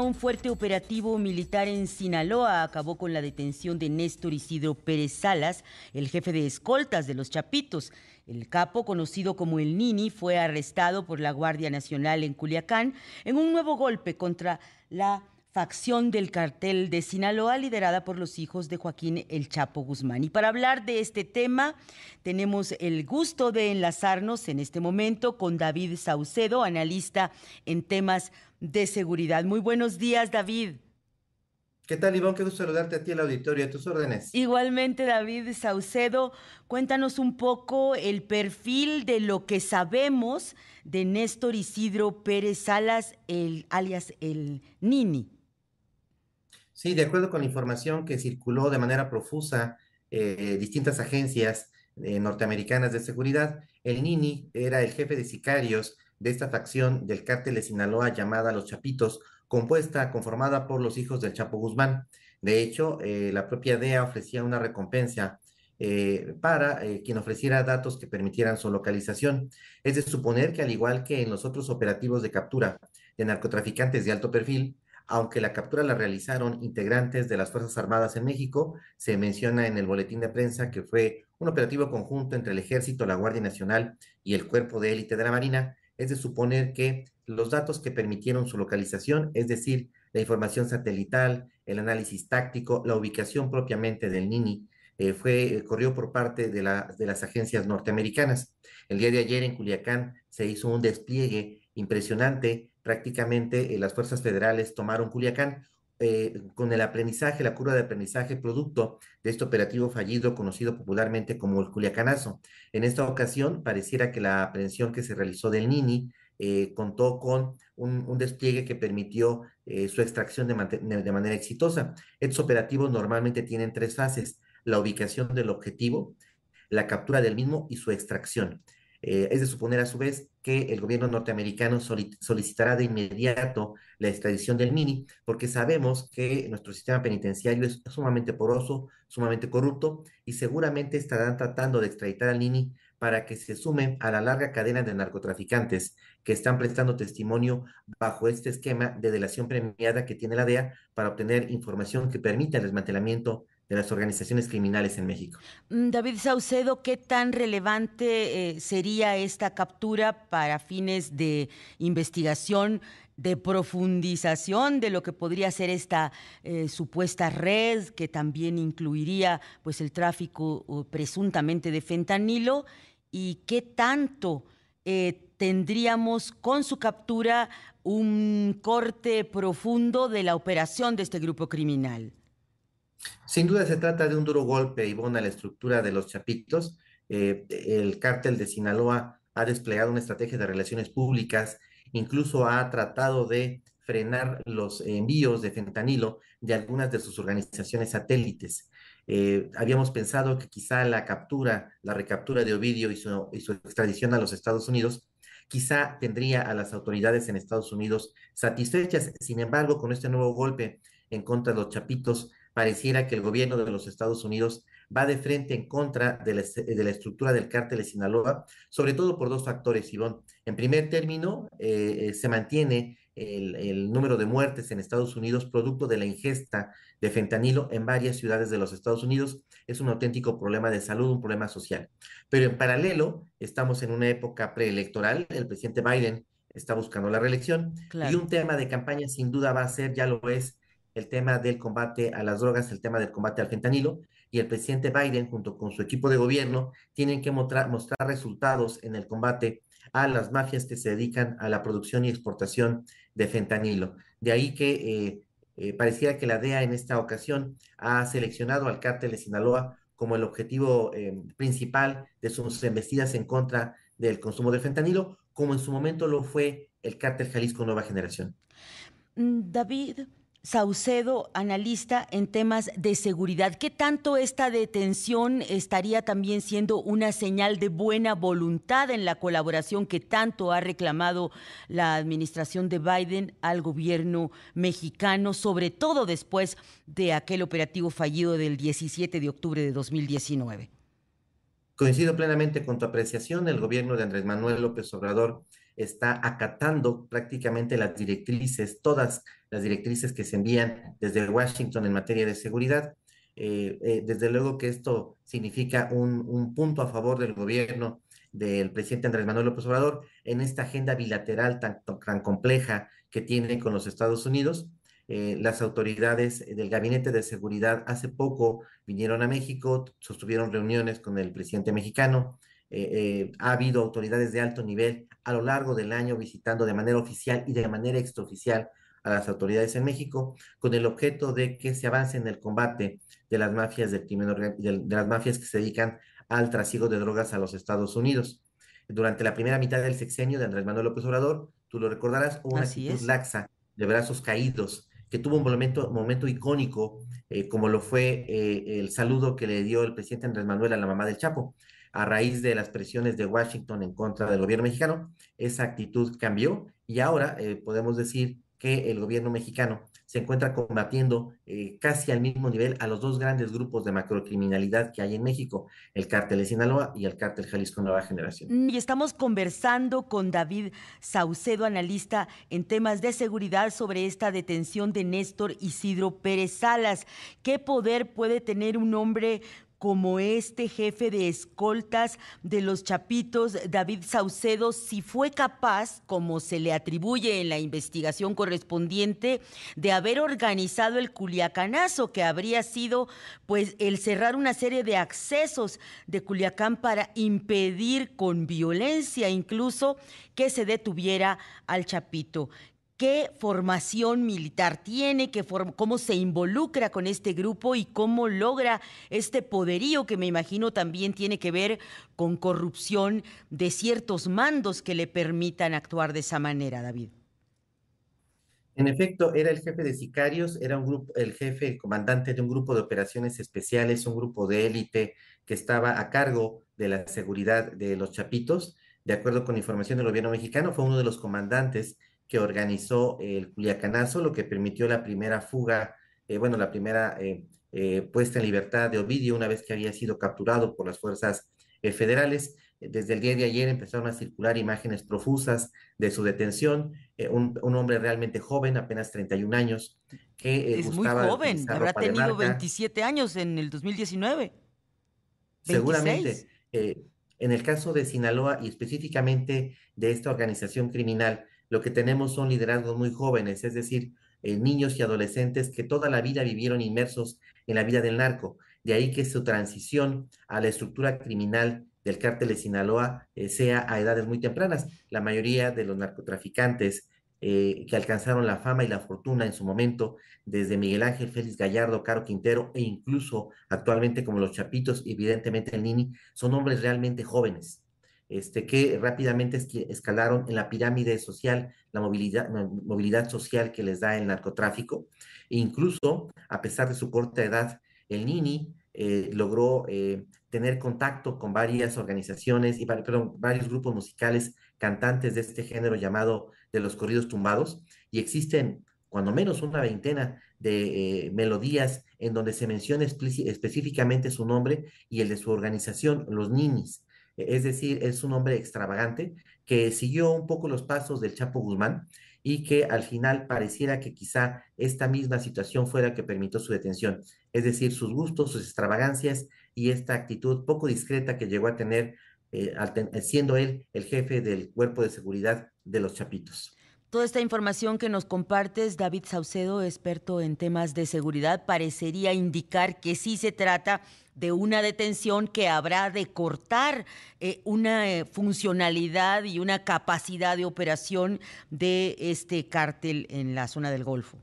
Un fuerte operativo militar en Sinaloa acabó con la detención de Néstor Isidro Pérez Salas, el jefe de escoltas de los Chapitos. El capo, conocido como el Nini, fue arrestado por la Guardia Nacional en Culiacán en un nuevo golpe contra la facción del cartel de Sinaloa liderada por los hijos de Joaquín El Chapo Guzmán. Y para hablar de este tema, tenemos el gusto de enlazarnos en este momento con David Saucedo, analista en temas de seguridad. Muy buenos días, David. ¿Qué tal, Iván? Qué gusto saludarte a ti, el auditorio, a tus órdenes. Igualmente, David Saucedo, cuéntanos un poco el perfil de lo que sabemos de Néstor Isidro Pérez Salas, el, alias el Nini. Sí, de acuerdo con la información que circuló de manera profusa eh, distintas agencias eh, norteamericanas de seguridad, el Nini era el jefe de sicarios de esta facción del cártel de Sinaloa llamada Los Chapitos, compuesta, conformada por los hijos del Chapo Guzmán. De hecho, eh, la propia DEA ofrecía una recompensa eh, para quien ofreciera datos que permitieran su localización. Es de suponer que al igual que en los otros operativos de captura de narcotraficantes de alto perfil, aunque la captura la realizaron integrantes de las Fuerzas Armadas en México, se menciona en el boletín de prensa que fue un operativo conjunto entre el Ejército, la Guardia Nacional y el Cuerpo de Élite de la Marina, es de suponer que los datos que permitieron su localización, es decir, la información satelital, el análisis táctico, la ubicación propiamente del NINI, eh, fue, eh, corrió por parte de, de las agencias norteamericanas. El día de ayer en Culiacán se hizo un despliegue impresionante, prácticamente eh, las fuerzas federales tomaron Culiacán, con el aprendizaje, la curva de aprendizaje producto de este operativo fallido conocido popularmente como el Culiacanazo. En esta ocasión, pareciera que la aprehensión que se realizó del Nini eh, contó con un, despliegue que permitió eh, su extracción de, de, manera exitosa. Estos operativos normalmente tienen tres fases, la ubicación del objetivo, la captura del mismo y su extracción. Eh, es de suponer a su vez que el gobierno norteamericano solicitará de inmediato la extradición del Mini, porque sabemos que nuestro sistema penitenciario es sumamente poroso, sumamente corrupto, y seguramente estarán tratando de extraditar al Mini para que se sumen a la larga cadena de narcotraficantes que están prestando testimonio bajo este esquema de delación premiada que tiene la DEA para obtener información que permita el desmantelamiento de las organizaciones criminales en México. Mm, David Saucedo, ¿qué tan relevante eh, sería esta captura para fines de investigación, de profundización de lo que podría ser esta eh, supuesta red que también incluiría pues el tráfico presuntamente de fentanilo y qué tanto eh, tendríamos con su captura un corte profundo de la operación de este grupo criminal? Sin duda se trata de un duro golpe, Ivonne, a la estructura de los chapitos. Eh, el cártel de Sinaloa ha desplegado una estrategia de relaciones públicas, incluso ha tratado de frenar los envíos de fentanilo de algunas de sus organizaciones satélites. Eh, habíamos pensado que quizá la captura, la recaptura de Ovidio y su, y su extradición a los Estados Unidos, quizá tendría a las autoridades en Estados Unidos satisfechas. Sin embargo, con este nuevo golpe en contra de los chapitos, pareciera que el gobierno de los Estados Unidos va de frente en contra de la, estructura del cártel de Sinaloa, sobre todo por dos factores, Ivonne. En primer término, eh, eh, se mantiene el, número de muertes en Estados Unidos producto de la ingesta de fentanilo en varias ciudades de los Estados Unidos. Es un auténtico problema de salud, un problema social. Pero en paralelo, estamos en una época preelectoral. El presidente Biden está buscando la reelección y un tema de campaña sin duda va a ser, ya lo es, el tema del combate a las drogas, el tema del combate al fentanilo, y el presidente Biden, junto con su equipo de gobierno, tienen que mostrar, resultados en el combate a las mafias que se dedican a la producción y exportación de fentanilo. De ahí que eh, eh, parecía que la DEA en esta ocasión ha seleccionado al cártel de Sinaloa como el objetivo eh, principal de sus embestidas en contra del consumo de fentanilo, como en su momento lo fue el cártel Jalisco Nueva Generación. Mm, David, Saucedo, analista en temas de seguridad. ¿Qué tanto esta detención estaría también siendo una señal de buena voluntad en la colaboración que tanto ha reclamado la administración de Biden al gobierno mexicano, sobre todo después de aquel operativo fallido del 17 de octubre de 2019? Coincido plenamente con tu apreciación. El gobierno de Andrés Manuel López Obrador está acatando prácticamente las directrices, todas las directrices que se envían desde Washington en materia de seguridad. Eh, eh, desde luego que esto significa un, un, punto a favor del gobierno del presidente Andrés Manuel López Obrador en esta agenda bilateral tan, tan compleja que tiene con los Estados Unidos. Eh, las autoridades del Gabinete de Seguridad hace poco vinieron a México, sostuvieron reuniones con el presidente mexicano. Eh, eh, ha habido autoridades de alto nivel a lo largo del año visitando de manera oficial y de manera extraoficial a las autoridades en México con el objeto de que se avance en el combate de las mafias del crimen de, de las mafias que se dedican al trasiego de drogas a los Estados Unidos. Durante la primera mitad del sexenio de Andrés Manuel López Obrador, tú lo recordarás, hubo una actitud laxa de brazos caídos que tuvo un momento, momento icónico, eh, como lo fue eh, el saludo que le dio el presidente Andrés Manuel a la mamá del Chapo. A raíz de las presiones de Washington en contra del gobierno mexicano, esa actitud cambió y ahora eh, podemos decir que el gobierno mexicano se encuentra combatiendo eh, casi al mismo nivel a los dos grandes grupos de macrocriminalidad que hay en México, el cártel de Sinaloa y el cártel Jalisco Nueva Generación. Mm, y estamos conversando con David Saucedo, analista en temas de seguridad, sobre esta detención de Néstor Isidro Pérez Salas. ¿Qué poder puede tener un hombre como este jefe de escoltas de los Chapitos, David Saucedo, si fue capaz, como se le atribuye en la investigación correspondiente, de haber organizado el Culiacanazo, que habría sido pues el cerrar una serie de accesos de Culiacán para impedir con violencia incluso que se detuviera al Chapito qué formación militar tiene, qué cómo se involucra con este grupo y cómo logra este poderío que me imagino también tiene que ver con corrupción de ciertos mandos que le permitan actuar de esa manera, David. En efecto, era el jefe de sicarios, era un grupo, el jefe, el comandante de un grupo de operaciones especiales, un grupo de élite que estaba a cargo de la seguridad de los chapitos. De acuerdo con información del gobierno mexicano, fue uno de los comandantes que organizó el Culiacanazo, lo que permitió la primera fuga, eh, bueno, la primera eh, eh, puesta en libertad de Ovidio una vez que había sido capturado por las fuerzas federales. Desde el día de ayer empezaron a circular imágenes profusas de su detención, un, un, hombre realmente joven, apenas 31 años, que es muy joven, habrá tenido 27 años en el 2019. Seguramente. en el caso de Sinaloa y específicamente de esta organización criminal, lo que tenemos son liderazgos muy jóvenes, es decir, eh, niños y adolescentes que toda la vida vivieron inmersos en la vida del narco. De ahí que su transición a la estructura criminal del cártel de Sinaloa eh, sea a edades muy tempranas. La mayoría de los narcotraficantes eh, que alcanzaron la fama y la fortuna en su momento, desde Miguel Ángel Félix Gallardo, Caro Quintero e incluso actualmente como los Chapitos, evidentemente el Nini, son hombres realmente jóvenes este, que rápidamente escalaron en la pirámide social, la movilidad, movilidad social que les da el narcotráfico. E incluso, a pesar de su corta edad, el Nini eh, logró eh, tener contacto con varias organizaciones y varios grupos musicales cantantes de este género llamado de los corridos tumbados y existen cuando menos una veintena de eh, melodías en donde se menciona específicamente su nombre y el de su organización, los Ninis. Es decir, es un hombre extravagante que siguió un poco los pasos del Chapo Guzmán y que al final pareciera que quizá esta misma situación fuera que permitió su detención. Es decir, sus gustos, sus extravagancias y esta actitud poco discreta que llegó a tener eh, siendo él el jefe del cuerpo de seguridad de los Chapitos. Toda esta información que nos compartes, David Saucedo, experto en temas de seguridad, parecería indicar que sí se trata de una detención que habrá de cortar eh, una eh, funcionalidad y una capacidad de operación de este cártel en la zona del Golfo.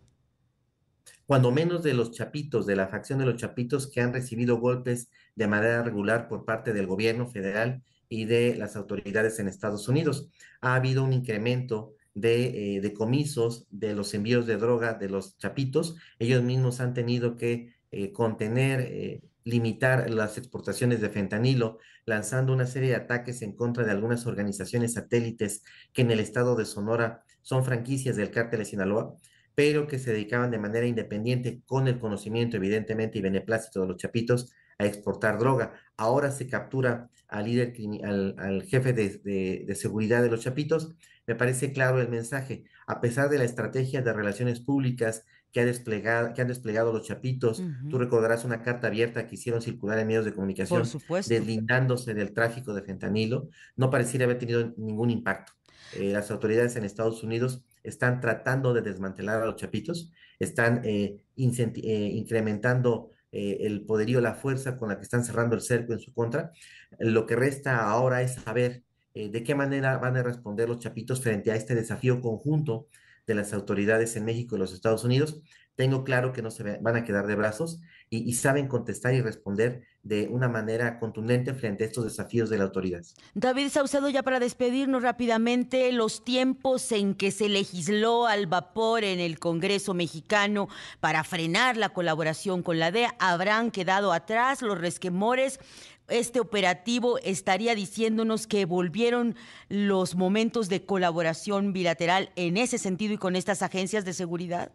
Cuando menos de los chapitos, de la facción de los chapitos que han recibido golpes de manera regular por parte del gobierno federal y de las autoridades en Estados Unidos. Ha habido un incremento de eh, decomisos de los envíos de droga de los chapitos. Ellos mismos han tenido que contener limitar las exportaciones de fentanilo, lanzando una serie de ataques en contra de algunas organizaciones satélites que en el estado de Sonora son franquicias del cártel de Sinaloa, pero que se dedicaban de manera independiente, con el conocimiento evidentemente y beneplácito de los chapitos, a exportar droga. Ahora se captura al líder, al, jefe de, de, seguridad de los Chapitos. Me parece claro el mensaje. A pesar de la estrategia de relaciones públicas que, ha desplegado, que han desplegado los Chapitos, tú recordarás una carta abierta que hicieron circular en medios de comunicación, deslindándose del tráfico de fentanilo, no pareciera haber tenido ningún impacto. Eh, las autoridades en Estados Unidos están tratando de desmantelar a los chapitos, están eh, eh, incrementando el poderío, la fuerza con la que están cerrando el cerco en su contra. Lo que resta ahora es saber de qué manera van a responder los chapitos frente a este desafío conjunto de las autoridades en México y los Estados Unidos tengo claro que no se van a quedar de brazos y, saben contestar y responder de una manera contundente frente a estos desafíos de la autoridad. David Saucedo, ya para despedirnos rápidamente, los tiempos en que se legisló al vapor en el Congreso mexicano para frenar la colaboración con la DEA habrán quedado atrás, los resquemores este operativo estaría diciéndonos que volvieron los momentos de colaboración bilateral en ese sentido y con estas agencias de seguridad?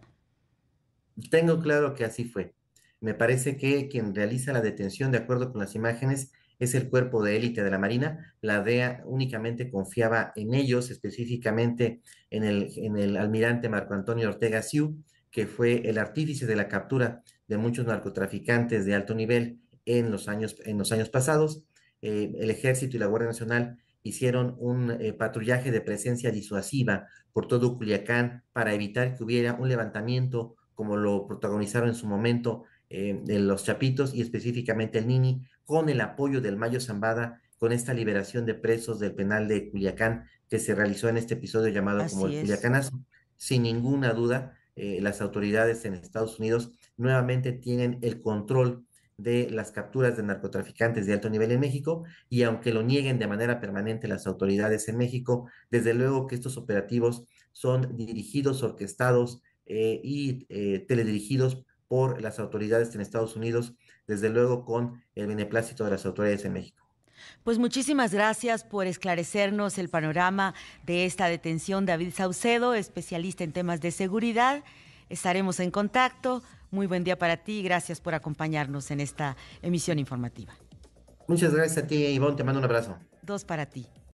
Tengo claro que así fue. Me parece que quien realiza la detención, de acuerdo con las imágenes, es el cuerpo de élite de la Marina. La DEA únicamente confiaba en ellos, específicamente en el, almirante Marco Antonio Ortega Siu, que fue el artífice de la captura de muchos narcotraficantes de alto nivel en los años, en los años pasados. Eh, el Ejército y la Guardia Nacional hicieron un eh, patrullaje de presencia disuasiva por todo Culiacán para evitar que hubiera un levantamiento como lo protagonizaron en su momento eh, de los Chapitos y específicamente el Nini, con el apoyo del Mayo Zambada, con esta liberación de presos del penal de Culiacán que se realizó en este episodio llamado como el Culiacanazo. Sin ninguna duda, eh, las autoridades en Estados Unidos nuevamente tienen el control de las capturas de narcotraficantes de alto nivel en México y aunque lo nieguen de manera permanente las autoridades en México, desde luego que estos operativos son dirigidos, orquestados eh, y eh, teledirigidos por las autoridades en Estados Unidos, desde luego con el beneplácito de las autoridades en México. Pues muchísimas gracias por esclarecernos el panorama de esta detención, David Saucedo, especialista en temas de seguridad. Estaremos en contacto. Muy buen día para ti y gracias por acompañarnos en esta emisión informativa. Muchas gracias a ti, Ivonne. Te mando un abrazo. Dos para ti.